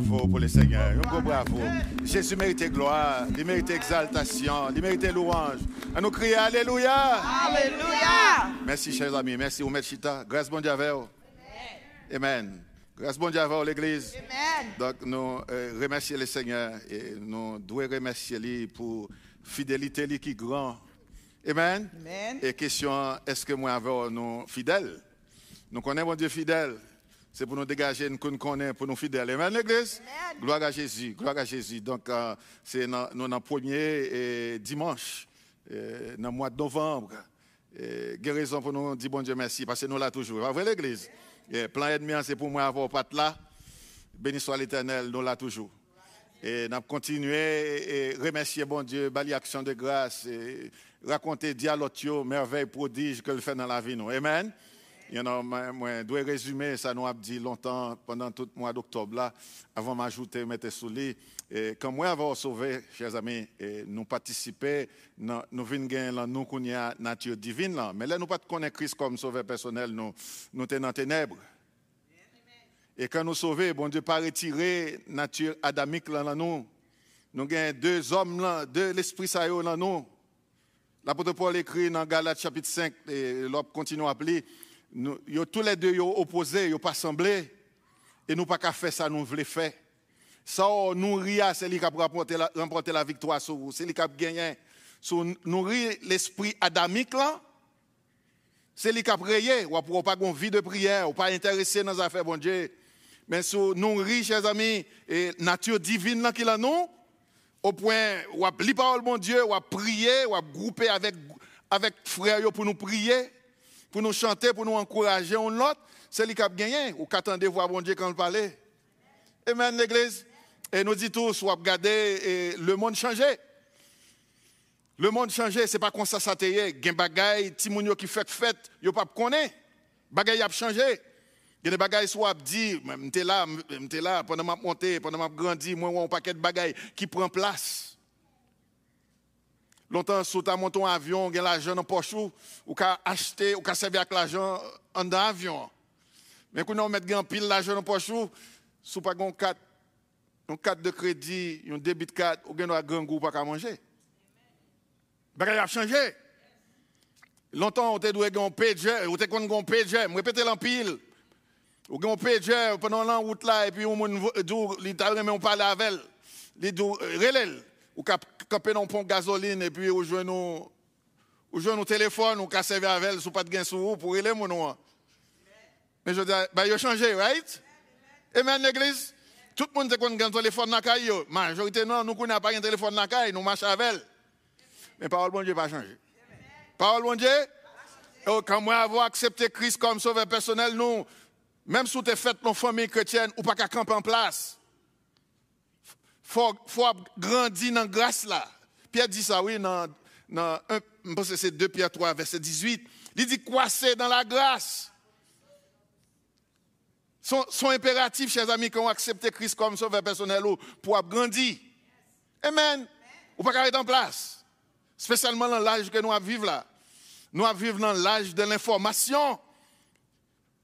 bravo pour le Seigneur. Un gros bravo. Jésus mérite gloire, il mérite exaltation, il mérite louange. À nous crier Alléluia. Alléluia. Merci, chers amis. Merci, Omet Chita. Grâce bon Dieu à vous. Amen. Grâce bon Dieu à vous, l'Église. Amen. Donc, nous euh, remercions le Seigneur et nous devons remercier lui pour fidélité lui qui est grand. Amen. Amen. Et question, est-ce que moi avec nous fidèles? Nous connaissons mon Dieu fidèle. C'est pour nous dégager, nous connaissons pour nous fidèles. Amen, l'Église? Amen. Gloire à Jésus, gloire à Jésus. Donc, euh, c'est dans- le premier et dimanche, euh, dans le mois de novembre. Et, guérison pour nous dire bon Dieu merci, parce que nous là toujours. Pas vrai, l'Église? Et plein ennemi, c'est pour moi avoir pas là. Béni soit l'Éternel, nous là toujours. Et nous continué et remercier bon Dieu, bali action de grâce, et raconter dialogio, merveille, prodige que le fait dans la vie. Nous. Amen. You know, moi, dois résumer, ça nous a dit longtemps, pendant tout le mois d'octobre, là, avant m'ajouter, mettre sous lit. Et quand moi, avoir sauvé, chers amis, nous participer, nous nous venons là, nous qu'on y a nature divine là. Mais là, nous pas Christ comme sauveur personnel, nous, nous sommes dans les ténèbres. Et quand nous sauvons, bon Dieu, pas retirer nature adamique là, dans nous. Nous avons deux hommes là, deux l'esprit ça dans nous. L'apôtre Paul écrit dans Galates chapitre 5, et l'autre continue à appeler, nous, yo, tous les deux yo opposés, yo pas semblés, et nous pas qu'à faire ça, nous voulons faire. Ça, oh, nous ria, c'est lui qui a remporté la, victoire sur vous, c'est lui qui a gagné. So, nous ri l'esprit adamique là, c'est lui qui a prié, ou pour pas une vie de prière, ou pas intéressé dans les affaires, bon Dieu. Mais nous riches, chers amis, et nature divine là qu'il a nous, au point li parole mon Dieu, ou a prier, ou a grouper avec avec frères pour nous prier, pour nous chanter, pour nous encourager on l'autre, c'est lui qui a gagné ou qu'attendez voir bon Dieu quand il parlait. Amen l'église. Et nous dit tous, ou et le monde changé. Le monde changé, c'est pas comme ça ça te y gen bagay ti moun yo qui fait fête, yo pas connaît. Bagay a changé. Il y a des bagailles soit dit, m'étais là, m'étais là pendant ma montée, pendant ma grandi, moi un paquet de bagailles qui prend place. Longtemps sous ta monté un avion, gen l'argent dans poche ou ou ka acheter, ou ka servir avec l'argent en dans avion. Mais quand on met gen pile l'argent dans poche ou sous pas gon carte un carte de crédit, un débit de carte, ou gen un grand goût pas qu'à manger. Bagay a changé. Longtemps, on te doué un pager, on te kon gon pager, me répéter l'empile. Ou gon pager pendant la route là et puis on dou li ta remen on parler avec elle. Li dou relel ou camper dans pont gasoline et puis ou joindre nous ou joindre nous téléphone ou ka servir avec elle sous pas de gain sous pour relé mon nom. Mais je dis bah yo changé, right? Amen l'église. Tout le monde kon un téléphone dans caille. Majorité non, nous connaissons pas un téléphone dans caille, nous marche avec elle. Mais parole bon Dieu pas changé. Parole bon Dieu. Oh, quand moi avoir accepté Christ comme sauveur personnel, nous, même si tu es fait dans famille chrétienne, ou pas qu'à camper en place. Faut, faut grandir dans la grâce là. Pierre dit ça, oui, dans, dans 1, je pense que c'est 2 Pierre 3, verset 18. Il dit croissez dans la grâce? Son, son impératif, chers amis, quand on accepte Christ comme sauveur personnel, ou pour grandir. Amen. Ou pas être en place. Spécialement dans l'âge que nous vivons là. Nous vivons dans l'âge de l'information.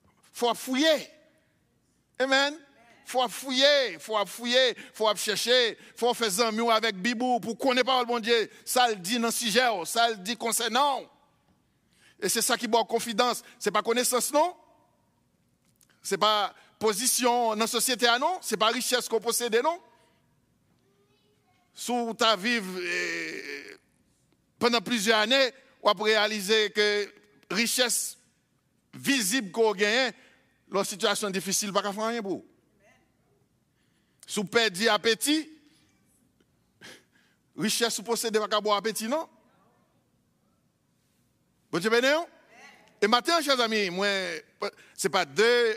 Il faut fouiller. Amen. Faut fouiller, il faut fouiller, il faut chercher, faut faire zamiou avec Bibou pour connaître pas le bon Dieu. Ça le dit dans le sujet, ça le dit concernant. Et c'est ça qui boit confidence. Ce n'est pas connaissance, non? Ce n'est pas position dans la société, ah non? Ce n'est pas richesse qu'on possède, non? Sous ta vie, eh, pendant plusieurs années, on a réalisé que richesse visible qu'on gagne, la situation difficile, pas faire rien pour. Sous perdu appétit, richesse sous posséder pas boire appétit, non? Bon Dieu Et maintenant, chers amis, moi, c'est pas deux,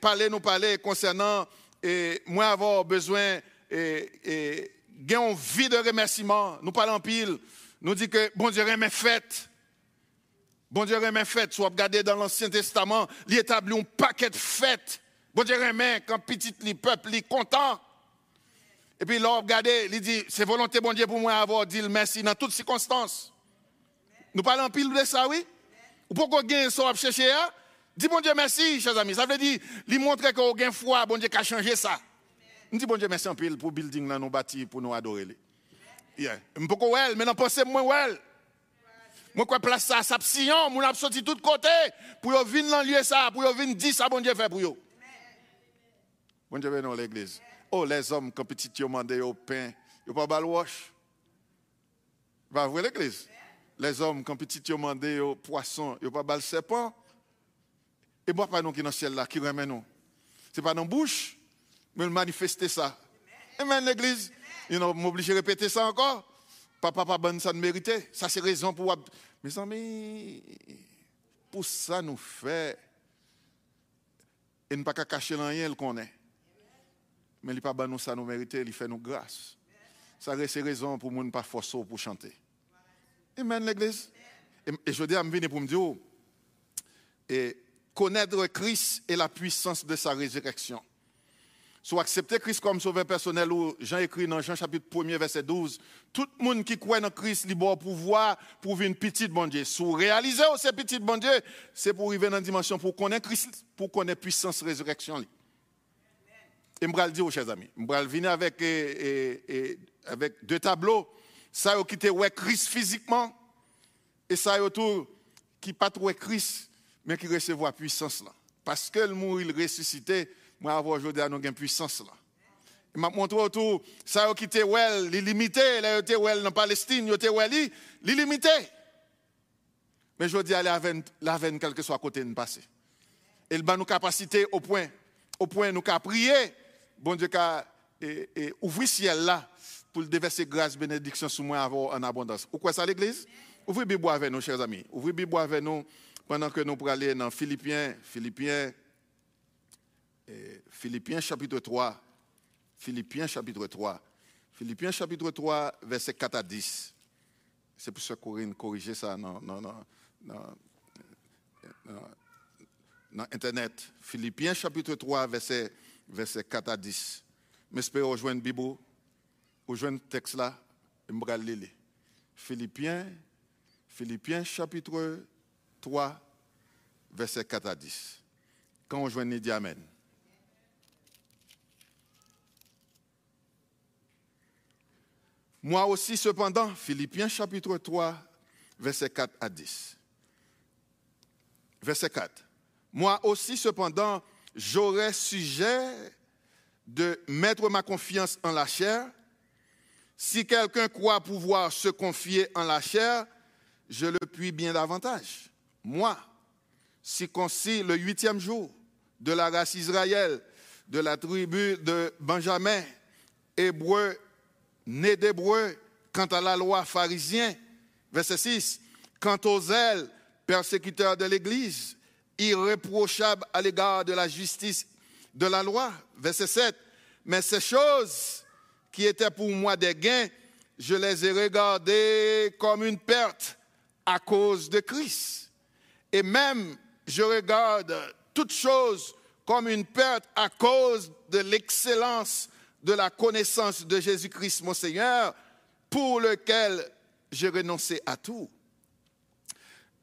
parler, nous parler concernant, et moi avoir besoin, et, et, une vie de remerciement, nous parlons pile, nous dit que bon Dieu remet fête. Bon Dieu remet fête. Soit regardez dans l'Ancien Testament, il établit un paquet de fêtes. Bon Dieu remet quand petit le peuple est content. Et puis là, regardez, il dit, c'est volonté bon Dieu pour moi avoir dit le merci dans toutes circonstances. Nous parlons pile de ça, oui? Ou pourquoi gain ça chercher Dis bon Dieu merci, chers amis. Ça veut dire, lui montrer qu'on a foi, bon Dieu qui a changé ça. Je dis bon Dieu merci en pile pour building là nous bâti pour nous adorer. Yeah. Peux ouais, mais non pensez moi ouais. Moi quoi place ça ça sillon, mon sorti tout côté pour venir dans lieu ça, pour venir dire ça bon Dieu fait pour yo. Bon Dieu dans l'église. Oh les hommes quand petit yo mandé au pain, yo pas bal wash. Va voir l'église. Les hommes quand petit yo mandé au poisson, yo pas bal serpent. Et moi pas nous qui dans le ciel là qui remet nous. C'est pas dans la bouche, mais manifester ça. Amen l'église. Ils ont m'obligé à répéter ça encore. Papa, pas bonne, ça ne méritait. Ça, c'est raison pour. Mes amis, pour ça, nous fait. Et ne pas cacher rien, le connaît. Mais il n'est pas bon, nous, ça nous mérite, il fait nous grâce. Ça, c'est raison pour nous ne pas forcer pour chanter. Amen, l'église. Et, je dis à me pour me dire, et connaître Christ et la puissance de sa résurrection soit accepter Christ comme sauveur personnel, ou Jean écrit dans Jean chapitre 1 verset 12, tout le monde qui croit en Christ libre pouvoir pour vivre une petite bon Dieu. Sous réaliser ces petites bon Dieu, c'est pour arriver dans une dimension pour connaître Christ, pour connaître puissance résurrection. Et je vais dire chers amis, je vais venir avec, avec deux tableaux. Ça qui était ouais Christ physiquement, et ça autour qui pas trop Christ, mais qui recevoir puissance là. Parce que le mort, il ressuscité, moi, avoir aujourd'hui, nous une puissance là. Il m'a montré autour, ça qui était well, limité, là, était well dans Palestine, était well, limité. Mais je dis aller avec la veine, quel que soit côté de passer. Et il a nos capacités au point, au point nous qu'à prier, bon Dieu qu'a ouvrir ciel là pour le déverser grâce, bénédiction sur moi en abondance. Pourquoi ça l'église? Ouvrez Bible avec nous, chers amis. Ouvrez Bible avec nous pendant que nous aller dans Philippiens, Philippiens Philippiens chapitre 3. Philippiens chapitre 3. Philippiens chapitre 3, verset 4 à 10. C'est pour ça que Corinne corriger ça dans, Internet. Philippiens chapitre 3, verset, verset 4 à 10. Mais je peux rejoindre Bible, rejoindre le texte là, et me lire. Philippiens, Philippiens chapitre 3, verset 4 à 10. Quand on rejoint, dit Amen. Moi aussi, cependant, Philippiens chapitre 3, verset 4 à 10. Verset 4. Moi aussi, cependant, j'aurais sujet de mettre ma confiance en la chair. Si quelqu'un croit pouvoir se confier en la chair, je le puis bien davantage. Moi, circoncis le huitième jour de la race Israël, de la tribu de Benjamin, hébreu né d'hébreu, quant à la loi pharisien. Verset 6. Quant aux ailes, persécuteurs de l'Église, irréprochables à l'égard de la justice de la loi. Verset 7. Mais ces choses qui étaient pour moi des gains, je les ai regardées comme une perte à cause de Christ. Et même, je regarde toutes choses comme une perte à cause de l'excellence de la connaissance de Jésus-Christ, mon Seigneur, pour lequel j'ai renoncé à tout.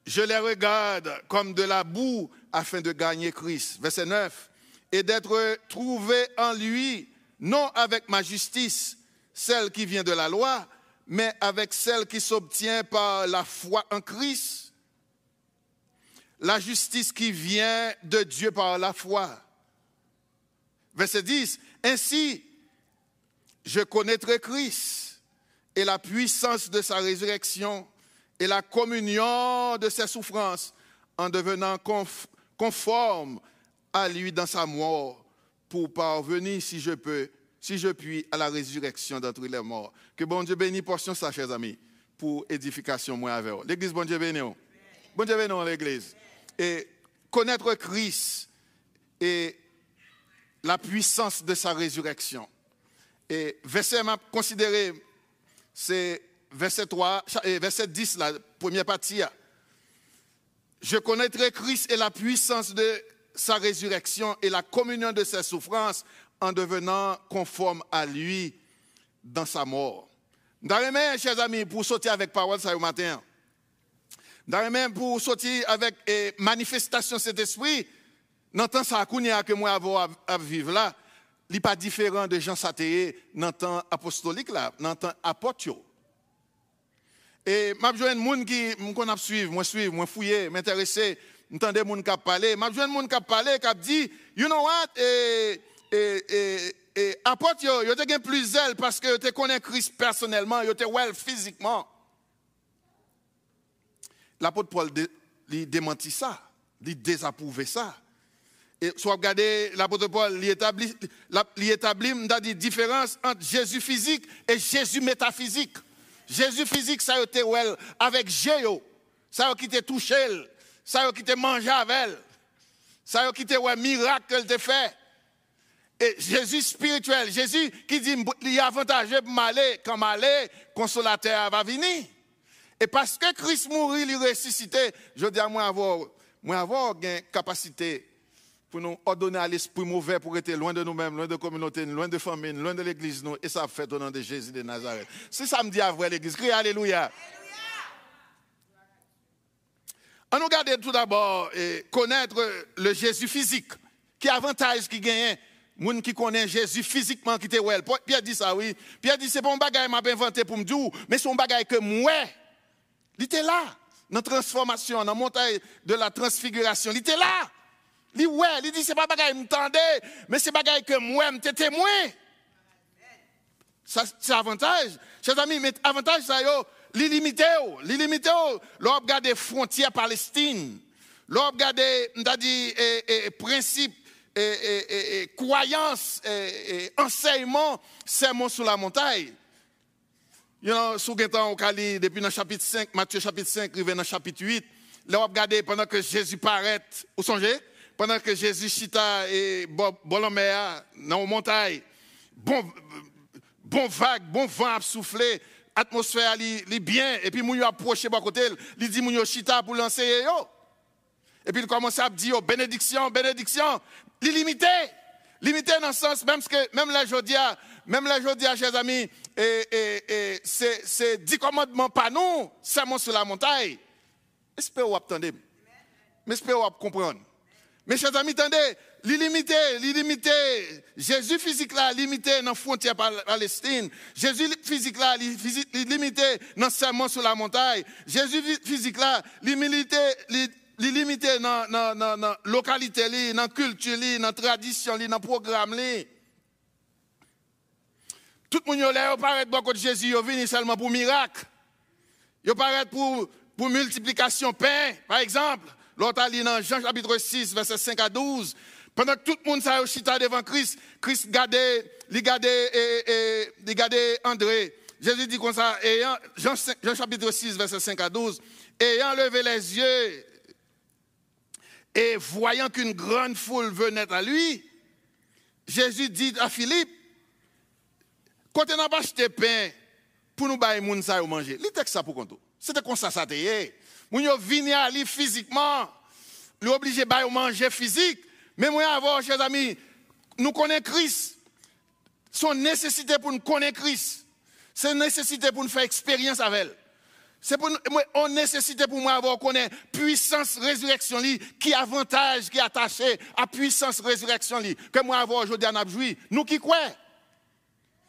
Je les regarde comme de la boue afin de gagner Christ. Verset 9. Et d'être trouvé en lui, non avec ma justice, celle qui vient de la loi, mais avec celle qui s'obtient par la foi en Christ. La justice qui vient de Dieu par la foi. Verset 10. Ainsi, je connaîtrai Christ et la puissance de sa résurrection et la communion de ses souffrances en devenant conforme à lui dans sa mort pour parvenir, si je peux, si je puis, à la résurrection d'entre les morts. Que bon Dieu bénisse portion ça, chers amis, pour édification moi avec L'église, bon Dieu bénisse. Bon Dieu bénisse l'église. Et connaître Christ et la puissance de sa résurrection. Et verset m'a considéré, c'est verset 3, verset 10, la première partie. Je connaîtrai Christ et la puissance de sa résurrection et la communion de ses souffrances en devenant conforme à lui dans sa mort. D'ailleurs, chers amis, pour sortir avec parole ça au matin, d'ailleurs, pour sortir avec manifestation de cet esprit, n'entend ça que moi avoir à vivre là, n'est pas différent de Jean Satéé dans temps apostolique, là, dans temps apôtre. Et je des gens qui me suivre, moi suivre, moi fouiller, m'intéresser, m'entendre gens qui parler. Je des gens qui parler, dit, you know what, et, et, et, et apôtre, yo, yo te plus zèle parce que tu connais Christ personnellement, yo te well physiquement. L'apôtre Paul il démentit ça, il désapprouve ça. Et soit regardez l'apôtre Paul, il établit, il établit une différence entre Jésus physique et Jésus métaphysique. Jésus physique, ça a été avec Jésus, ça a t'a touché, ça a t'a mangé avec elle, ça a t'a ouais miracle qu'elle t'a fait. Et Jésus spirituel, Jésus qui dit, il y a avantageux pour m'aller, quand m'aller, consolateur va venir. Et parce que Christ mourit, il ressuscité, je dis à moi avoir, moi avoir une capacité pour nous ordonner à l'esprit mauvais pour être loin de nous-mêmes, loin de la communauté, loin de famille, loin de l'église, nous, et ça fait au nom de Jésus de Nazareth. C'est ça me dit à vrai l'église. Crie Alléluia. On nous regarde tout d'abord connaître le Jésus physique. Qui avantage qui gagne Moun qui connaît Jésus physiquement qui était well. Pierre dit ça, oui. Pierre dit, c'est pas un bagage m'a inventé pour me dire, mais c'est un bagage que moi, il était là, dans la transformation, dans la montagne de la transfiguration. Il était là. Il ouais, il dit, c'est pas bagage m'entendait, mais c'est bagage que moi, j'étais témoin. Ça, c'est avantage. Chers amis, mais avantage, ça, yo, l'illimité, l'illimité, l'on regarde frontières palestines. L'on regarde, on dit, principe et, et, croyance et, enseignement, sermon sur la montagne. You know, sous temps, on depuis le chapitre 5, Matthieu chapitre 5, arrivé dans chapitre 8, là, pendant que Jésus paraît, vous songez? Pendant que Jésus chita et Boloméa dans la montagne, bon, bon vague, bon vent a soufflé, atmosphère est bien, et puis moun approché par côté, il dit moun chita pour lancer. Et puis il commence à dire bénédiction, bénédiction limité. Limité dans le sens, même que même la jodia, même la jodia, chers amis, et, c'est dix commandements pas nous, sermon sur la montagne. Espère vous attendez. Mais espère vous comprendre. Mes chers amis, attendez, l'illimité, l'illimité, Jésus physique là, limité dans la frontière Palestine. Jésus physique là, limité dans le sermon sur la montagne. Jésus physique là, limité, li limité dans la localité, dans la culture, dans la tradition, dans le programme. Tout le monde là, paraît beaucoup de Jésus, il venu seulement pour miracle. Il paraît pour, pour multiplication pain, par exemple. L'autre a dans Jean chapitre 6, verset 5 à 12. Pendant que tout le monde s'est chita devant Christ, Christ gardait, il gardait André. Jésus dit comme ça, ayant, Jean, chapitre 6, verset 5 à 12, ayant levé les yeux et voyant qu'une grande foule venait à lui, Jésus dit à Philippe, quand on n'a pas acheté pain pour nous bailler moun ça manger, texte ça pour compte. C'était comme ça ça. Moun yo vini à lui physiquement, lui obligé bailler manger physique, mais moi avoir chers amis, nous connaissons Christ. Son nécessité pour nous connaître Christ. C'est une nécessité pour nous faire expérience avec elle. C'est pour on nécessite pour moi avoir connaître puissance résurrection qui avantage qui est attaché à puissance résurrection que moi avoir aujourd'hui en joui. Nous qui quoi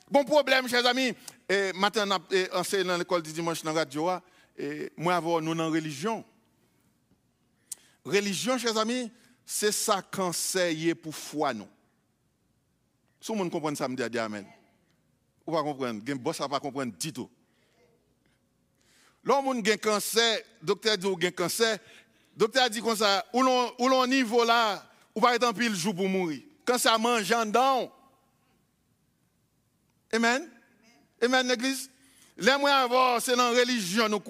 Bon problème chers amis, et matin on enseigné dans l'école du dimanche dans la radio et moi avoir nous dans religion. Religion chers amis, c'est ça conseiller pour foi nous. Si vous comprenez ça, me dit amen. Vous ne comprenez pas, boss pas comprendre du tout. A un cancer, docteur dit qu'il a cancer, docteur dit comme ça, ou l'on niveau là, ou par exemple, il joue pour mourir. Quand ça mange en. Amen. Amen, l'église. Les c'est dans la religion, nous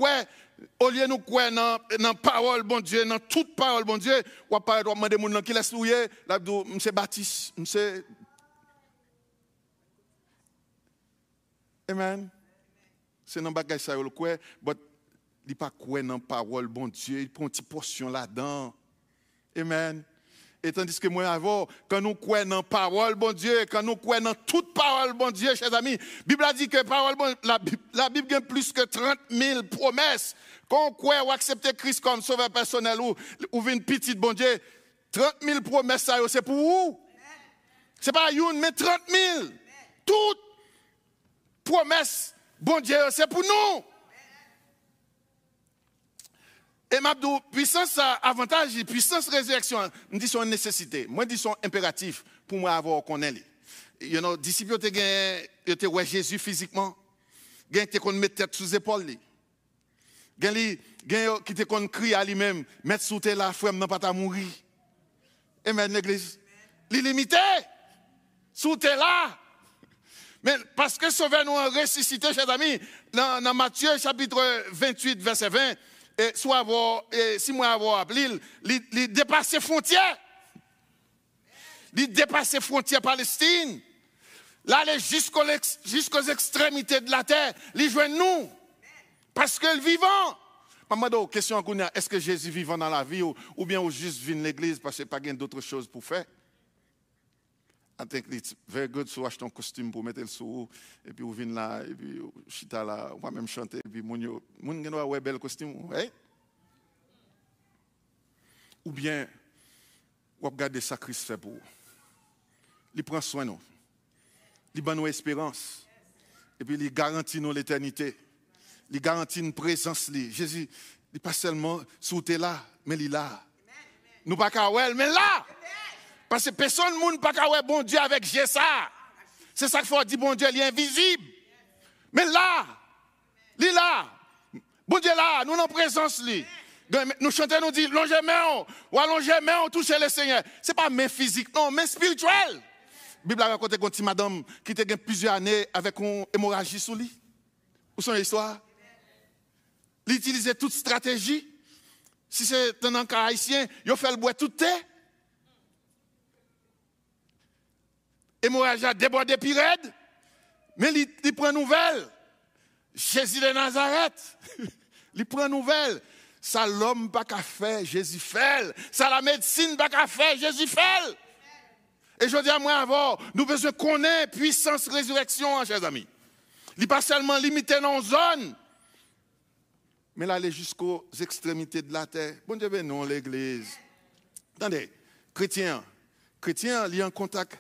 au lieu de nous quoi dans la parole, bon Dieu, dans toute parole, bon Dieu, à part, demander aux gens qui laissent souiller, là, monsieur Baptiste, monsieur. Amen. C'est dans le bagage ça, le quoi, il pas quoi dans la parole, bon Dieu, il prend une petite portion là-dedans. Amen. Et tandis que moi, avant, quand nous croyons dans la parole, bon Dieu, quand nous croyons dans toute parole, bon Dieu, chers amis, la Bible a dit que parole, bon, la, la, Bible a plus que 30 000 promesses. Quand on croit ou accepte Christ comme sauveur personnel ou, une petite, bon Dieu, 30 000 promesses, c'est pour vous. Ce n'est pas une, mais 30 000. Toute promesse, bon Dieu, c'est pour nous. Et Mabdou, puissance avantage, puissance résurrection, je dis son nécessité. Moi, dis son impératif pour moi avoir qu'on est. You know, disciples, ils ont Jésus physiquement. Ils ont mis tête sous épaule. Ils ont qui te crié à lui-même, mettre sous tes la frère, pas mourir. Amen, l'église. L'illimité, sous tes là. Mais parce que sauver-nous en ressuscité, chers amis, dans, Matthieu chapitre 28, verset 20, et soit avoir, si moi avoir appelé, il dépasse frontières. Il dépasse frontières Palestine. Là, aller jusqu'aux extrémités de la terre. Il joue nous. Parce que le vivant. Maman, question est-ce que Jésus vivant dans la vie ou, bien ou juste vient l'église parce qu'il n'y a pas d'autres choses pour faire? I think it's very good to acheter un costume pour mettre le sous, et puis vous venez là, et puis chita là, on va même chanter, et puis mon yo, mon gen ouais bel costume? Ou bien, vous regardez ça Christ fait pour Il prend soin de nous. Il donne nous espérance. Et puis il garantit nous l'éternité. Il garantit une présence. Jésus, il n'est pas seulement sous là, mais il est là. Nous pas qu'à mais là. Parce que personne ne peut pas bon Dieu avec Jésus. C'est ça qu'il faut dire, bon Dieu, il est invisible. Mais là, il est là. Bon Dieu là, nous en présence. Nous chantons, nous disons, longez main, ou allongez main, touchez le Seigneur. Ce n'est pas main physique, non, main spirituelle. La Bible a raconté une madame qui a plusieurs années avec une hémorragie sous lui. Où sont l'histoire? Il utilisait toute stratégie. Si c'est un cas haïtien, il fait le bois tout terre. Hémorragie a débordé mais il, prend nouvelle. Jésus de Nazareth, il prend nouvelle. Ça l'homme pas qu'à faire, Jésus fait. Ça la médecine pas qu'à faire, Jésus fait. Et je dis à moi avant, nous besoin connaître puissance résurrection, hein, chers amis. Il n'est pas seulement limité dans une zone, mais là, aller jusqu'aux extrémités de la terre. Bon Dieu, non, l'église. Attendez, chrétien, chrétien, il est en contact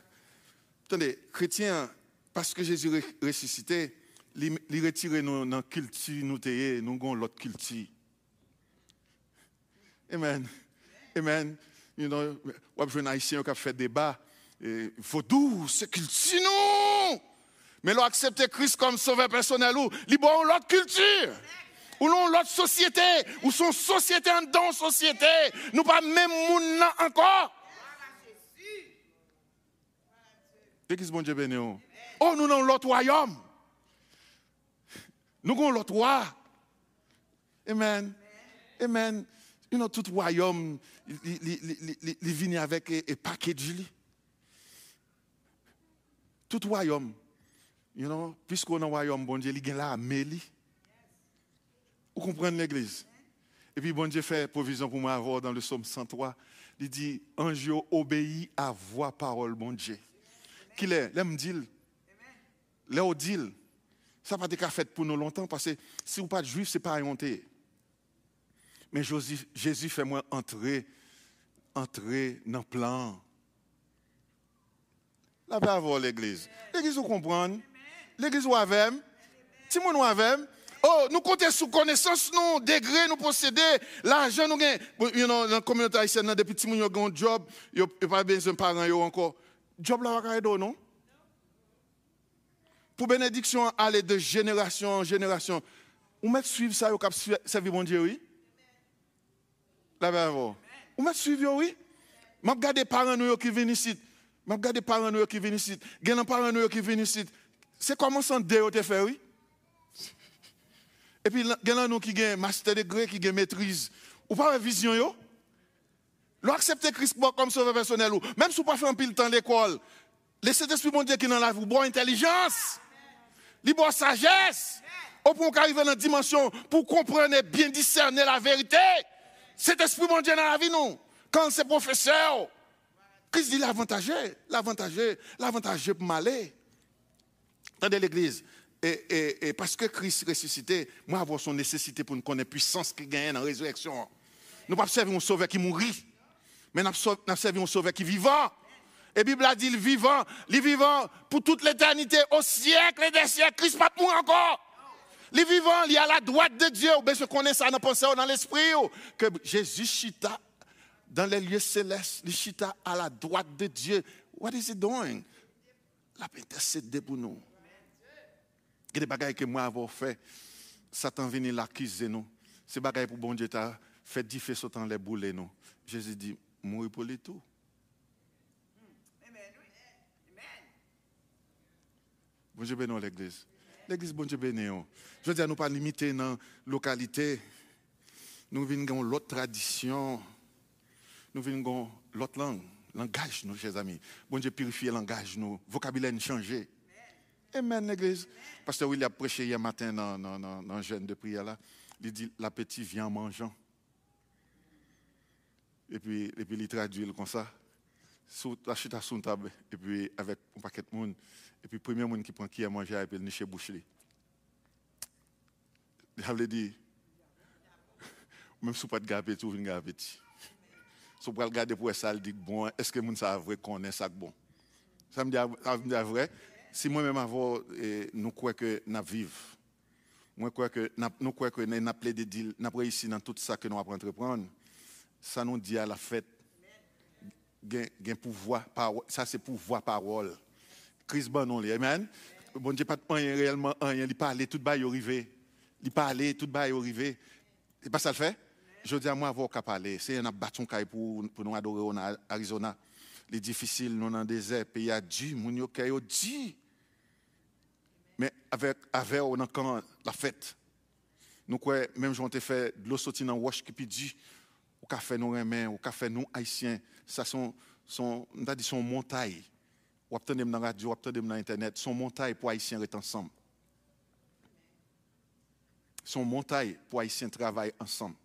Attendez, chrétien, parce que Jésus ressuscité, il retire nous dans la culture, nous avons l'autre culture. Amen. Amen. You know, a un haïtien qui a fait débat. Faut d'où c'est culture, nous. Mais l'on accepte Christ comme sauveur personnel, ou il bon l'autre culture? Ou l'on l'autre société, ou son société en don société? Nous pas même monde encore? L'église bon Dieu béni. Oh, nous avons l'autre royaume. Nous avons l'autre roi. Amen. Amen. You know, tout royaume, il vient avec un de Tout royaume, you know, puisqu'on a un royaume, bon Dieu, il y a Mélie. Vous comprenez l'église? Et puis, bon Dieu fait provision pour moi dans le psaume 103. Il dit, Ange obéit à voix parole, bon Dieu qu'il est, l'aime l'aime dit, ça va pas fait pour nous longtemps parce que si vous pas de juif, ce n'est pas à Mais Jésus fait moi entrer, entrer dans le plan. Là, va avoir l'église. L'église, vous comprenez? L'église, vous avez. Si vous avez. Oh, nous comptons sous connaissance, nous, degré, nous posséder, l'argent, nous gagnons. Dans la communauté haïtienne, depuis que nous avons un job, n'y a pas besoin de parents encore job là va non? Pour bénédiction aller de génération en génération. On met suivre ça cap servir mon Dieu oui? La verbe. On met suivre oui? M'a regardé parents nous qui viennent ici. M'a regardé parents nous qui viennent ici. Gen parents nous qui viennent ici. C'est comment ça Dieu te fait oui? Et puis gen nous qui gagne master degré qui gagne maîtrise. Ou pas vision yo? Accepte Christ comme sauveur personnel, même si vous pas fait un pile temps l'école, laissez l'esprit mon qui est dans la vie, bonne intelligence, libre sagesse, au point qu'arriver dans la dimension pour comprendre bien discerner la vérité. Cet esprit mon Dieu dans la vie, nous. Quand c'est professeur, Christ dit l'avantageux, l'avantageux, l'avantageux pour m'aller. Attendez l'église. Et, et, parce que Christ ressuscité, moi avoir son nécessité pour nous connaître puissance qui gagne dans la résurrection. Nous ne pas servir un sauveur qui mourit mais nous avons servi un sauveur qui est vivant. Et Bible a dit, le vivant, le vivant pour toute l'éternité, au siècle et des siècles, Christ pas mourir encore. Les vivants, il y a la droite de Dieu. Ou bien connais ça dans pensée dans l'esprit. Que Jésus chita dans les lieux célestes. Il chita à la droite de Dieu. What is he doing? La intercéder pour nous. Il y a des bagailles que moi avoir fait. Satan venu l'accuser nous. C'est bagailles pour bon Dieu fait differ sautant les boulets nous. Jésus dit, mourir pour les tout. Bon Dieu bénisse l'église. L'église, bon Dieu. Je veux dire, nous pas limiter dans la localité. Nous venons l'autre tradition. Nous venons l'autre langue. Langage, nous, chers amis. Bon Dieu purifie le langage, nous. Vocabulaire changé. Amen, l'église. Pasteur William a prêché hier matin dans, dans, dans, dans jeûne de prière là. Il dit l'appétit vient en mangeant. Et puis, et puis il traduit comme ça. Sous chute à son table, et puis avec un paquet de monde. Et puis, le premier monde qui prend qui a mangé, et puis il niche bouche. A dit, même si pas de vous venez gars petit. Si vous regarder pour ça, dit, bon, est-ce que monde ça vrai qu'on est ça bon? Ça me dit, vrai. Si moi-même avant, nous croyons que nous vivons, moi crois que nous croyons que nous avons deals, nous avons réussi dans tout ça que nous avons entreprendre, ça nous dit à la fête, gain pouvoir, ça c'est pouvoir parole. Christ bon non amen. Bon Dieu pas rien réellement rien, il parle tout bas arrivé. Il parle tout bas arrivé. C'est pas ça le fait? Je dis à moi avoir qu'à parler, c'est un bâton pour pour nous adorer en Arizona. Les difficiles nous dans le désert, pays a dit, mon yo dit. Mais avec avec on a la fête. Nous quoi même j'ont fait de l'eau sortie dans wash qui dit au café nous remet, au café nous haïtiens, ça sont sont on dit son montagne ou obtenir dans la radio, ou obtenir dans Internet, son montagne pour Haïtiens être ensemble. Son montagne pour Haïtiens travailler ensemble.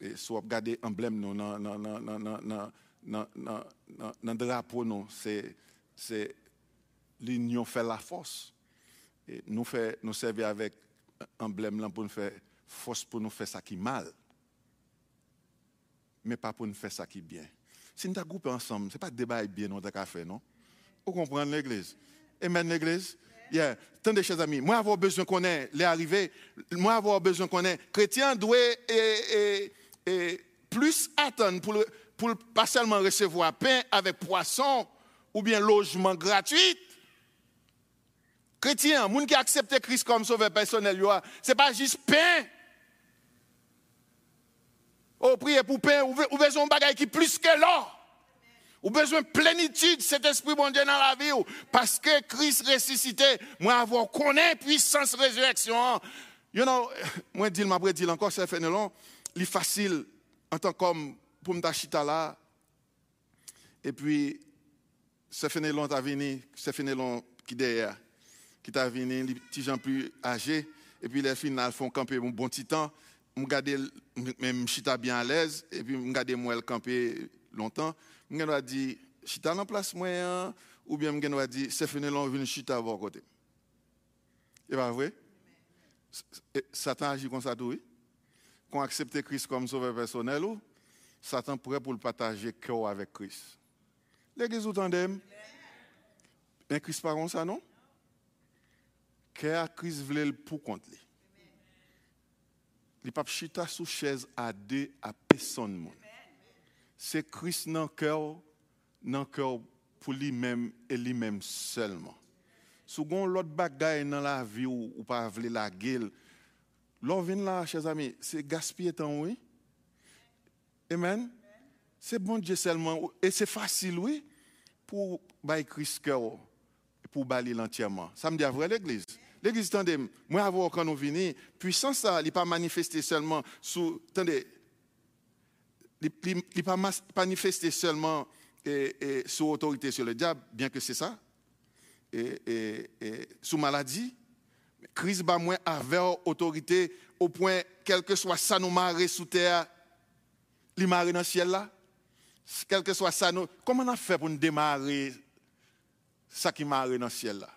Et si vous regardez l'emblème dans le drapeau, c'est l'union fait la force. Et nous, fait, nous servir avec l'emblème pour nous faire force pour nous faire ça qui mal. Mais pas pour nous faire ça qui est bien. Si nous groupés ensemble, ce n'est pas débat bien, nous avons fait, non? Vous comprenez l'église? Amen, l'église? Yeah. Tendez, chers amis, moi avoir besoin qu'on ait les arrivées, moi avoir besoin qu'on ait, chrétien doit plus attendre pour, pour pas seulement recevoir pain avec poisson ou bien logement gratuit. Chrétien, monde qui accepte Christ comme sauveur personnel, ce n'est pas juste pain. Oh, priez pour pain, ou besoin un bagage qui plus que l'or. Ou besoin de plénitude, cet esprit bon Dieu dans la vie. Parce que Christ ressuscité, moi avoir connaît puissance résurrection. You know, moi dis m'a dit encore c'est fait long, il est facile en tant qu'homme pour me chita là. Et puis c'est fait long t'a venu, c'est fait long qui derrière qui t'a venu, les petits gens plus âgés et puis les finales font camper un bon petit temps. Je regarde même chita bien à l'aise et puis je regarde moi camper longtemps je vais dire, chita en place moi, ou bien je vais dire, c'est fini, on vient chita à vos côtés. C'est pas vrai? Satan agit comme ça, oui? Quand on accepte Christ comme sauveur personnel, Satan prêt pour le partager cœur avec Christ. L'église, vous entendez? Mais Christ pas comme ça, non? Cœur Christ voulait pour contre lui. Il pas chita sous chaise à deux à personne c'est Christ dans le cœur, dans cœur pour lui-même et lui-même seulement. Si l'autre bagaille dans la vie ou, pas la gueule, l'on vient là, chers amis, c'est gaspiller temps, oui. Amen? C'est bon Dieu seulement. Et c'est facile, oui, pour bailler Christ cœur, pour bailler entièrement. Ça me dit à vrai l'église. Attendez, moi, avant quand nous venons, puissance, ça, n'est pas manifesté seulement sous, attendez, il n'est pas manifesté seulement sous autorité sur le diable, bien que c'est ça, et, sous maladie. Christ bat moins avec autorité au point, quel que soit ça nous marre sous terre, il marre dans le ciel là. Quel que soit ça nous. Comment on a fait pour nous démarrer ça qui marre dans le ciel là?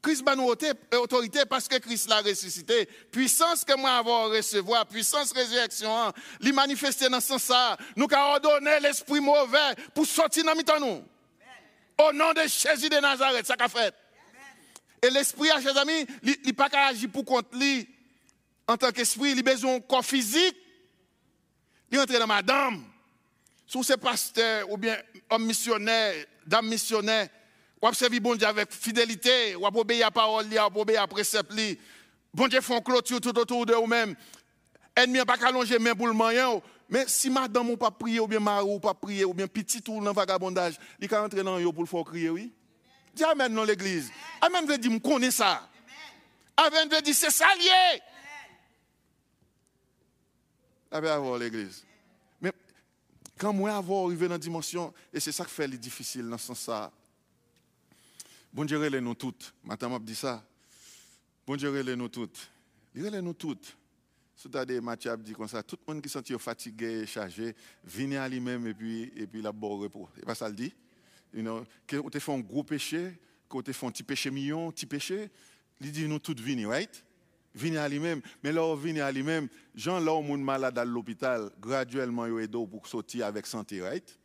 Christ va nous autorité parce que Christ l'a ressuscité. Puissance que moi avoir recevoir, puissance résurrection, hein. lui manifester dans ce sens Nous avons ordonné l'esprit mauvais pour sortir dans nous. Au nom de Jésus de Nazareth, ça qu'a fait. Et l'esprit, chers amis, il n'est pas qu'à agir pour contre lui. En tant qu'esprit, il a besoin d'un corps physique. Il entre dans madame. Sous ces pasteurs ou bien homme missionnaire, dame missionnaire, ou servir bon Dieu avec fidélité, ou obéir à parole, ou obéir à précepte. Bon Dieu font clôture tout autour de vous-même. Ennemi pas allonger main pour le moyen. Mais si madame ou pas prier, ou bien mari ou pas prier, ou bien petit ou dans vagabondage, il peut entrer dans yo pour le faire crier, oui. Dis Amen dans l'église. Amen veut dire, me connais ça. Amen veut dire, c'est ça lié. Amen avoir l'église. Mais quand moi avoir arrivé dans la dimension, et c'est ça qui fait les difficile dans ce sens-là. Bon Dieu, les nous toutes. Matin, m'a dit ça. Bon Dieu, les nous toutes. Il nous toutes. C'est-à-dire, a dit comme ça, tout le monde qui sent fatigué, chargé, venez à lui-même et puis, et puis il a bon repos. C'est pas ça le dit? You know, que tu fait un gros péché, que tu fait un petit péché million, petit péché, il dit nous tous venez, right? Venez à lui-même. Mais là, venez à lui-même, gens là, monde malade à l'hôpital, graduellement, ils aident pour sortir avec santé, right?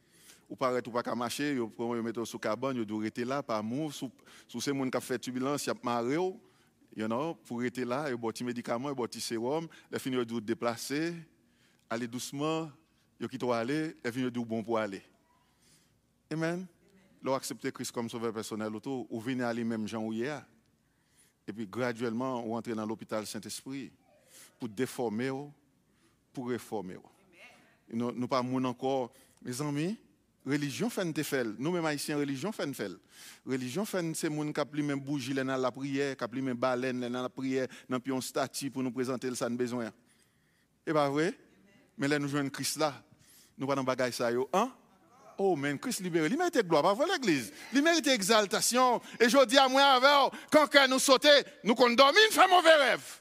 Ou paraît ou pas qu'à marcher, ils mettent sous cabane, ils doivent rester là, pas move, sous, sous ces gens qui ont fait turbulence, ils ont marré, you know, pour rester là, des médicaments, ils ont des sérum, les fins ils doivent déplacer, aller doucement, ils quittent aller, les fins ils doivent bon pour aller. Amen. Leur accepter Christ comme sauveur personnel, ou venir à lui-même Jean ou hier. Et puis graduellement, on entre dans l'hôpital Saint-Esprit pour déformer, pour réformer. Nous ne pas encore, mes amis, religion fait une fait. Nous-mêmes haïtiens, religion fait une fait. Religion fait c'est moun qui même bougie dans la prière, qui même baleine dans la prière, dans un statut pour nous présenter le ça besoin. Et pas vrai? Mais là nous jouons Christ là. Nous pas dans bagaille ça yo, hein? Oh, mais Christ libéré. Il mérite gloire, pas l'église? Il mérite exaltation. Et je dis à moi avec quand nous sauter, nous nous faisons mauvais rêve.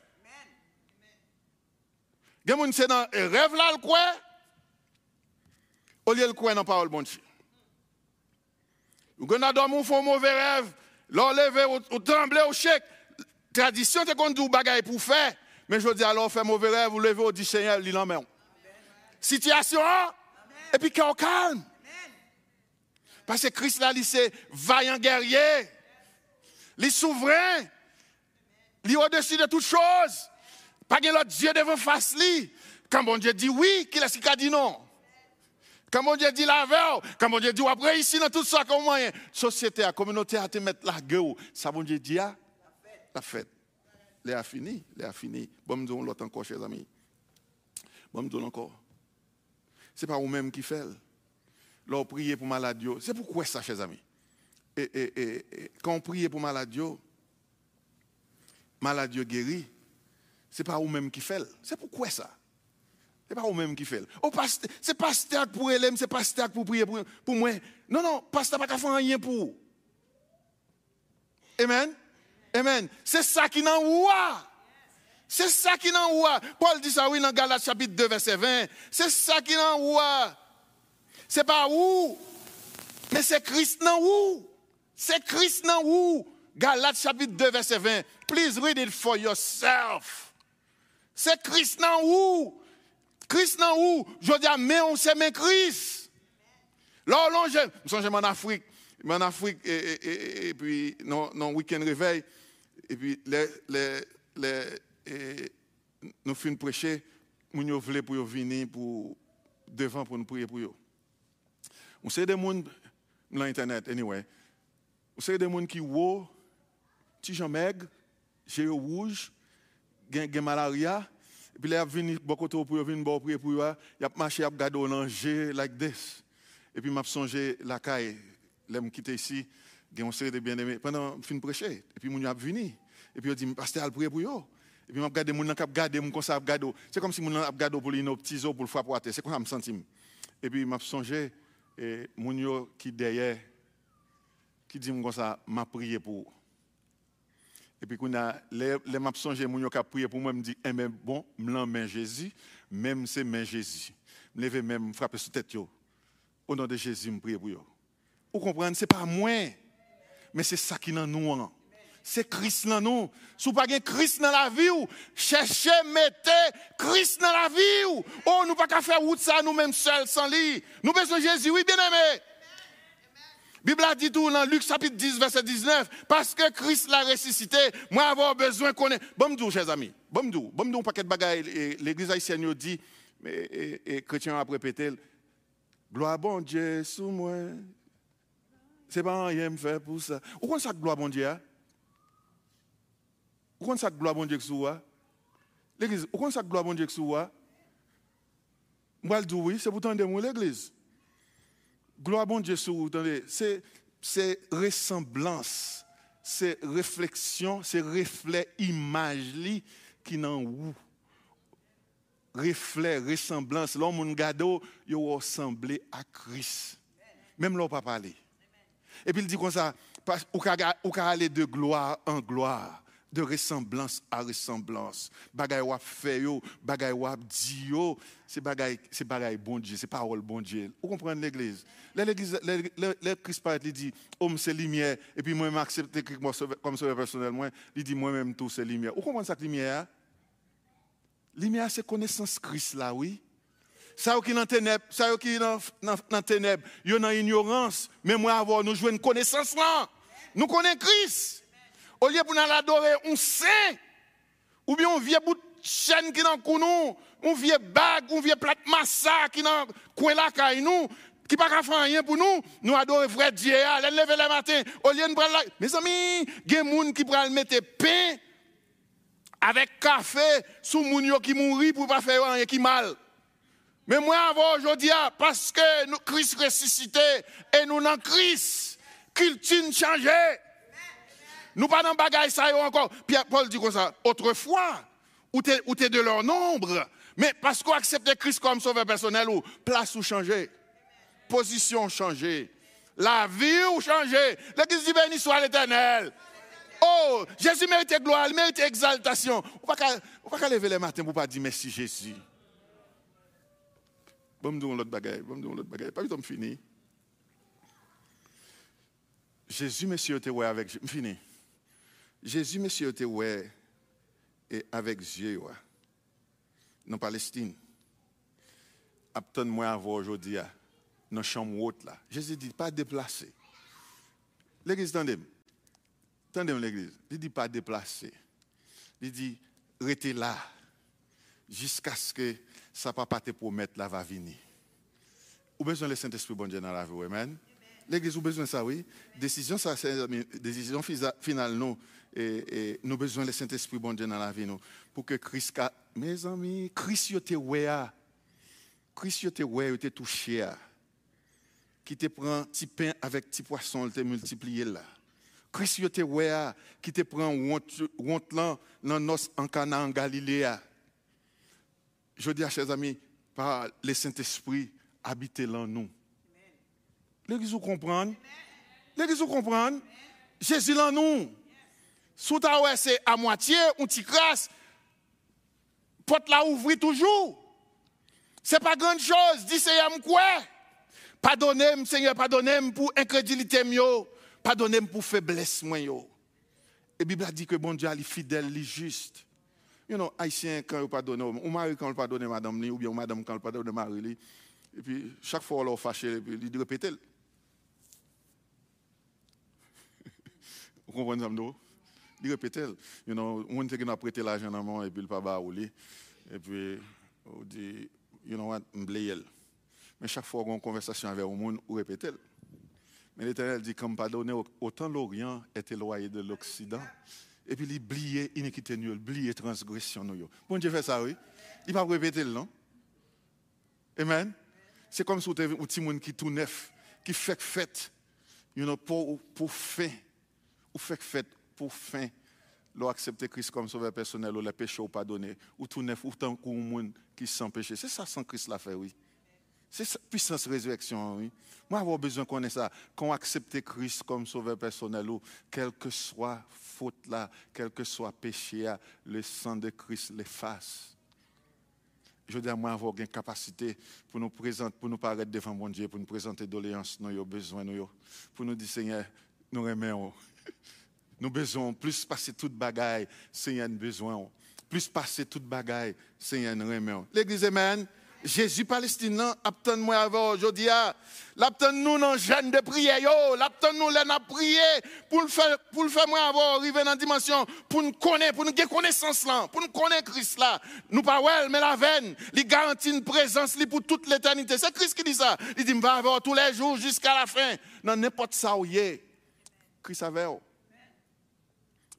Il y a c'est dans rêve là, le quoi? Au lieu de quoi dans la parole, bon Dieu. Nous avons dormi, faisons mauvais rêve. L'on levé, ou tremblé, au chèque. Tradition, c'est qu'on dit bagaille pour faire. Mais je dis alors, fait mauvais rêve, vous levez au dit Seigneur, il en met. Situation, et puis qu'on calme. Parce que Christ là, il c'est vaillant guerrier. Il est souverain. Il est au-dessus de toutes choses. Pas de l'autre Dieu devant face lui. Quand mon Dieu dit oui, qu'il est-ce qui a dit non? Mon Dieu dit la quand mon Dieu dit après ici dans tout ça comme moyen, société, la communauté a te mettre la gueule. Ça mon Dieu dit ah, la fête. Les a fini, les a fini. Bon, me disons l'autre encore, chers amis. Bon, me disons encore. Ce n'est pas vous-même qui fait leur prier pour maladie. C'est pourquoi ça, chers amis? Et, et, quand on prie pour maladie, maladie guérit, ce n'est pas vous-même qui fait. C'est pourquoi ça? N'est pas vous-même qui fait. Oh, c'est pasteur pour elle, c'est pasteur pour prier pour, pour moi. Non, non, pasteur pas faire rien pour. Amen? Amen. C'est ça qui n'en voit. C'est ça qui n'en voit. Paul dit ça, oui, dans Galates chapitre 2, verset 20. C'est ça qui n'en voit c'est pas où, mais c'est Christ dans où. C'est Christ dans où. Galates chapitre 2, verset 20. Please read it for yourself. C'est Christ dans où. Christ dans où. Je dis, mais on sait mais Christ. Là, je me songe en Afrique. En Afrique, et, puis, non, non week-end réveil, et puis, les, les, nous finissons prêcher, nous voulons venir devant pour nous prier pour eux. On sait des gens, dans Internet, anyway, on sait des gens qui ont petit Jean Meg, j'ai rouge, gen malaria, et puis là, ils viennent beaucoup pour venir prier pour eux, ils ont marché, ils ont gardé l'angé like this. Et puis, ils songé la caille, ont quitté ici, ils ont série de bien-aimés, pendant fin prêcher. Et puis, ils ont venu. Et puis, ont dit, pasteur, prier pour eux. Et puis, ils ont gardé, ils ont gardé, ils ont gardé. C'est comme si ils ont gardé pour les petits pour le frapper. C'est comme ça me sens. Et puis, ont songé, et moun qui derrière qui dit comme ça m'a prié pour et puis qu'on les les m'a songé a prié pour moi me dit eh ben bon me Jésus même c'est main Jésus me lever même frapper sur tête yo au nom de Jésus me prier pour yo vous comprenez? C'est pas moi mais c'est ça qui dans nous hein c'est Christ dans nous. Si vous n'avez pas Christ dans la vie, cherchez, mettez Christ dans la vie. Oh, nous pas qu'à faire route ça nous-mêmes seuls, sans lui. Nous besoin de Jésus, oui, bien aimé. Bible a dit tout dans Luc chapitre 10, verset 19, parce que Christ l'a ressuscité, moi avoir besoin qu'on ait. Bon, chers amis, bon, bon, bon, paquet de l'église haïtienne dit, mais et, chrétien a répété, gloire bon Dieu sous moi. C'est pas rien me faire pour ça. Où est-ce que gloire bon Dieu? Hein? Où est-ce que gloire bon Dieu sous moi? L'église, où est-ce que gloire bon Dieu sous moi? Moi, je dis oui, c'est pourtant de l'église. Gloire bon Dieu vous, c'est ressemblance, c'est réflexion, c'est reflet, image qui n'en où. Reflet, ressemblance. L'homme, mon gado, il ressemblé à Christ. Même là, pas parler. Et puis il dit comme ça, ou aller de gloire en gloire de ressemblance à ressemblance. Bagay wap fait yo, bagay wap c'est bagay c'est bagay bon Dieu, c'est parole bon Dieu. Vous comprenez l'église? L'église le Christ il dit homme c'est lumière et puis moi m'accepter comme sauveur personnel moi, il dit moi même tout c'est lumière. Vous comprenez que lumière Lumière c'est connaissance Christ là oui. Ça qui dans ténèbres, ça qui dans dans ténèbres, yo ignorance, mais moi avoir nous jouer une connaissance là. Nous connaissons Christ. Au lieu pour nous adorer un saint, ou bien un vieux bout de chaîne qui dans nous, un vieux bague, un vieux plat massa qui dans coin caille nous, qui pas faire rien pour nous, nous adorons frère Dieu, allez lever le matin, au lieu de prendre. Mes amis, il y a des gens qui prennent mettre pain avec café sous moun qui mourit pour pas faire rien qui mal. Mais moi, avant aujourd'hui, parce que nous, Christ ressuscité et nous dans Christ, culture changé. Nous pas dans bagaille ça encore. Pierre Paul dit comme ça. Autrefois, ou t'es es de leur nombre, mais parce qu'on accepte Christ comme sauveur personnel, ou place ou changer, position changer, la vie ou changer. L'église dit béni soit l'éternel. Oh, Jésus mérite gloire, il mérite exaltation. On va pas lever les matins pour pas dire merci Jésus. Bon, me l'autre bagaille, bon, me l'autre bagaille. Pas vite, on fini. Jésus, monsieur, était avec, fini. Jésus, monsieur, était ouais, et avec Dieu, ouais, dans Palestine. Apton moi avant aujourd'hui, dans la chambre haute là. Jésus dit, pas déplacer. L'église, attendez Attendez l'église. Il dit pas déplacer. Il dit, restez là, jusqu'à ce que sa papa te promette là va venir. Ou besoin le Saint-Esprit bon Dieu dans la vie, amen. L'église, ou besoin de ça, oui. Décision, ça, décision finale, non et, nous avons besoin du Saint-Esprit bon Dieu dans la vie nous. Pour que Christ mes amis Christ te ouais Christ te ouais te touché qui te prend petit pain avec petit poisson te multiplié là. Christ te ouais qui te prend honte là dans nos en Cana en Galilée je dis à chers amis par le Saint-Esprit habiter là nous. L'église vous comprendre L'église vous comprendre Jésus là nous sous ta c'est à moitié, on t'y crasse. Porte la ouvrir toujours. C'est pas grande chose. Dis Seigneur quoi? Pardonnez-moi, Seigneur, pardonnez-moi pour incrédulité. Pardonnez-moi pour faiblesse moi. Et la Bible a dit que bon Dieu est fidèle, il est juste. You know, haïtien quand il pardonne, ou mari quand il pardonne madame ou bien madame quand il pardonne mari et puis chaque fois on l'a fâché, et puis il dit répéter. Vous comprenez ça, il répète, you know, on qui a prêté l'argent à moi et puis il pas baouli. Et puis, on dit, you know what, m'blayel. Mais chaque fois qu'on a une conversation avec le monde, on répète. Mais l'Éternel dit, comme pardonner, autant l'Orient est éloigné de l'Occident. Et puis, il oublie iniquité, il oublie transgression. Bon Dieu fait ça, oui. Il va répéter, non? Amen. C'est comme si vous avez un petit monde qui tout neuf, qui fait fête, you know, pour, pour fin, ou fait fête pour fin, l'on accepter Christ comme sauveur personnel, ou les péchés ou pardonner, ou tout neuf, ou tant qu'on monde qui sans péché. C'est ça sans Christ l'a fait, oui. C'est ça, puissance résurrection, oui. Moi, avoir besoin qu'on ait ça, qu'on accepte Christ comme sauveur personnel, ou quelle que soit faute là, quel que soit péché, le sang de Christ l'efface. Je dis à moi avoir une capacité pour nous présenter, pour nous paraître devant mon Dieu, pour nous présenter doléances, nous besoin, nous, pour nous dire, Seigneur, nous remercions. Nous besoin plus passer toute bagaille, Seigneur, nous besoin. Plus passer toute bagaille, Seigneur, nous remercions. L'église, Amen. Jésus Palestine, attend moi avant aujourd'hui. L'attend nous dans jeûne de prière, yo. L'attend nous là prier pour le faire, pour le faire moi avoir arriver dans la dimension, pour nous connaître, pour nous gagner connaissance là, pour nous connaître Christ là. Nous pas well, mais la veine, il garantit une présence pour toute l'éternité. C'est Christ qui dit ça. Il dit, va avoir tous les jours jusqu'à la fin. Dans n'importe ça où il est. Christ avec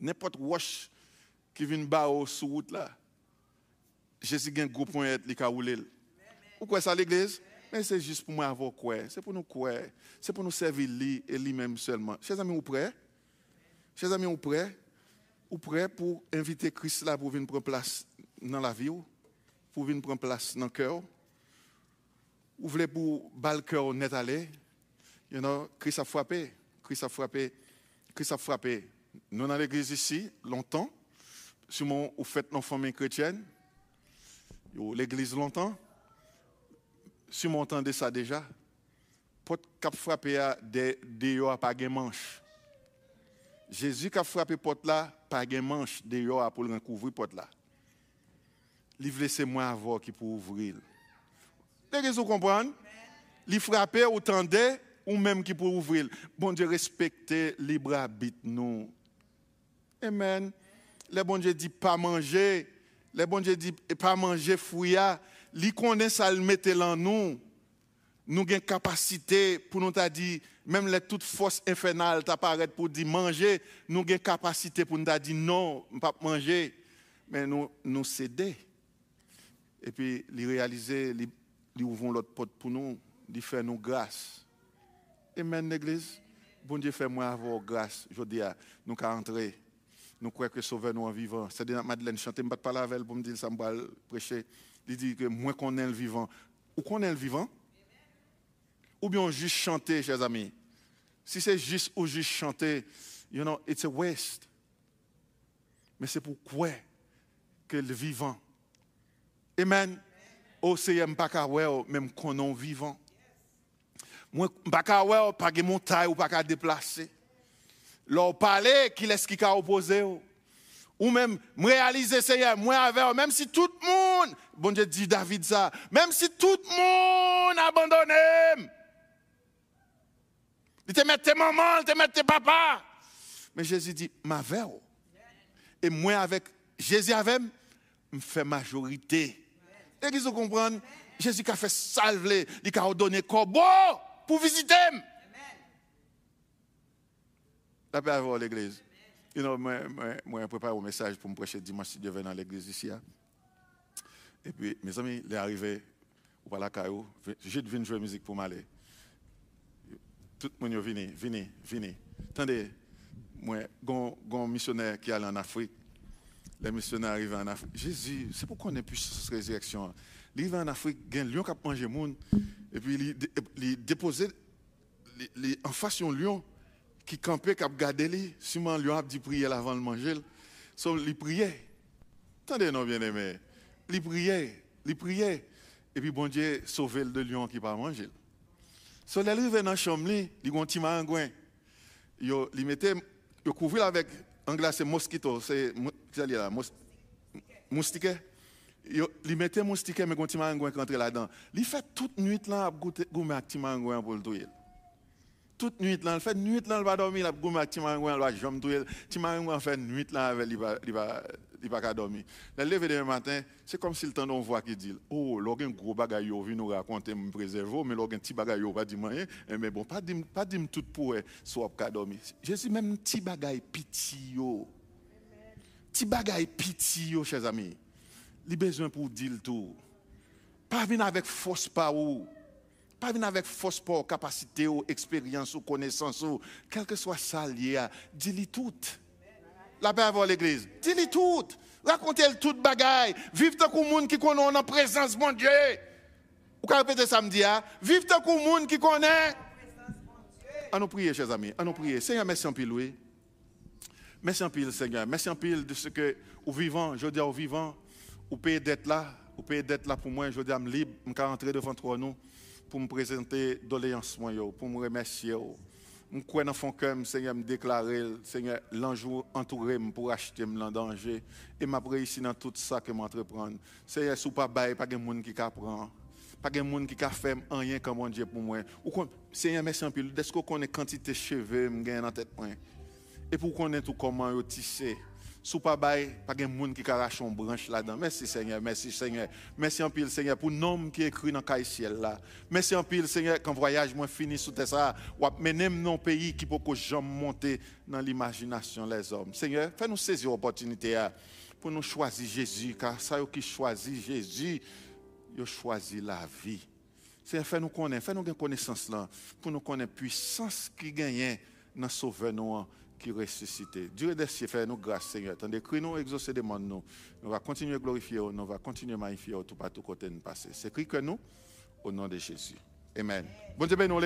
N'importe roche qui vient bas sur route là. Jésus a un gros point qui a roulé. Pourquoi ça l'église? Mais c'est juste pour moi avoir quoi? C'est pour nous quoi? C'est pour nous servir lui et lui-même seulement. Chers amis, vous prêts? Chers amis, vous prêts? Vous prêts pour inviter Christ là pour venir prendre place dans la vie? Pour venir prendre place dans le cœur? Vous voulez pour bal cœur net aller? You know, Christ a frappé. Christ a frappé. Christ a frappé. Nous dans l'église ici, longtemps. Sûrement, vous faites nos familles chrétiennes. L'église longtemps. Si vous entendez ça déjà, pot cap frappé à des a pas de manche. Jésus qui a frappé porte là, pas de manche dehors pour le recouvrir porte là. Livre laissez moi avoir qui pour ouvrir. Les vous comprendre? Li frapper ou ou même qui pour ouvrir. Bon Dieu respecter libre arbitre nous. Amen. Le bon Dieu dit pas manger. Le bon Dieu dit pas manger fouilla. Li connaît ça le mettait en nous. Nous avons capacité pour nous dire même les toutes forces infernales t'apparaissent pour dire manger. Nous avons capacité pour nous dire non pas manger. Mais nous nous céder. Et puis les réaliser les ouvrons l'autre porte pour nous. Les faire nous grâce. Amen l'église bon Dieu fait moi avoir grâce je dis nous qu'à entrer nous croyons que sauveur nous en vivant c'est de Madeleine chanter me pas la avec pour me dire ça me prêcher il dit que moi qu'on est le vivant. Ou qu'on est le vivant? Ou bien juste chanter, chers amis. Si c'est juste ou juste chanter, you know, it's a waste. Mais c'est pourquoi que le vivant. Amen. Oh, c'est pas même qu'on est vivant. Moi, pas pas de montagne ou pas déplacer. Leur parler, qui est-ce qui a opposé? ou même réaliser Seigneur, moi avec même si tout le monde, bon Dieu dit David ça, même si tout le monde abandonné, il te met tes mamans, il te met tes papas. Mais Jésus dit, ma veille. Et moi avec Jésus avec, me fait majorité. Et vous comprenez? Jésus a fait salver, il a ordonné corbeau pour visiter. La paix avoir l'église. You know, moi, moi, prépare un message pour me prêcher dimanche si Dieu vient dans l'église ici. Hein. Et puis, mes amis, il est arrivé, ou pas la caillou, j'ai de jouer musique pour m'aller. Tout le monde est venu, venu, venu. Attendez, moi, un missionnaire qui allait en Afrique, les missionnaires arrivent en Afrique. Jésus, c'est pourquoi on est cette résurrection? Il arrive en Afrique, il y a un lion qui a mangé le monde, et puis il déposé en face d'un lion qui campait, qui a gardé lui, sûrement lui a dit prier avant de manger. So, il priait. Attendez, non, bien aimé. Il priait, il priait. Et puis, bon Dieu, sauvé le lion qui pas manger. So, il arrive dans la chambre, il a un petit mangouin. Il mettait, il couvrait avec, en glace, c'est mosquito, c'est, là, moustique. Il mettait moustique, mais un petit mangouin qui rentre là-dedans. Il fait toute nuit là, à goûter, un petit mangouin pour le tuer toute nuit là, il fait nuit là, il va dormir, il va timangouin, il va jamais touyer, timangouin fait nuit là, il va il va il va dormir. Le lever demain matin, c'est comme si le temps on qui dit "Oh, un gros bagay yo vient nous raconter me préserver, mais un petit bagay yo pas dire rien, eh, mais bon, pas dire pas dire tout pour soit pas dormir. Jésus même petit bagay petit yo. Petit bagay petit yo, chers amis. Il besoin pour dire tout. Pas venir avec force par où pas venir avec force pour capacité ou expérience ou connaissance ou quel que soit ça lié dis-lui tout. La paix avant l'église. Dis-lui tout. Racontez-le tout bagaille. Vive tant que monde qui connaît en présence, mon Dieu. Vous pouvez répéter samedi, hein? Vive tant que monde qui connaît. À nous prier, chers amis. À nous prier. Seigneur, merci en pile, oui. Merci en pile, Seigneur. Merci en pile de ce que, au vivant, je dis au vivant, vous pouvez d'être là. Vous pouvez d'être là pour moi. Je dis, je suis libre. Je suis rentrer devant toi, nous pour me présenter doléances, pour me remercier. Je crois dans mon cœur, Seigneur, me déclarer, Seigneur, l'enjeu entouré pour acheter le danger. Et m'a réussi dans tout ça que m'entreprendre. Seigneur, si pas bail, pas de monde qui apprend. Pas de monde qui fait rien comme mon Dieu pour moi. Seigneur, merci un peu. Est-ce qu'on connaît quantité de cheveux que dans la tête? Et pour connaître tout comment tissé? Sous pas bail, pas de monde qui arrache une branche là-dedans. Merci Seigneur, merci Seigneur. Merci en pile Seigneur pour nom qui écrit dans le ciel là. Merci en pile Seigneur quand voyage moi fini sous terre ça, ou mener non pays qui peut jamais monter dans l'imagination les hommes. Seigneur, fais-nous saisir l'opportunité pour nous choisir Jésus car ça qui choisit Jésus, il choisit la vie. Seigneur, fais-nous connaître, fais-nous connaissance là pour nous connaître puissance qui gagne dans sauveur nous qui ressuscité. Dieu des cieux, fais nous grâce, Seigneur. Tandis que nous exaucer des mondes, nous, nous va continuer à glorifier, nous va continuer à magnifier tout partout côté nous passer. C'est écrit que nous, au nom de Jésus. Amen. Bon Dieu, nous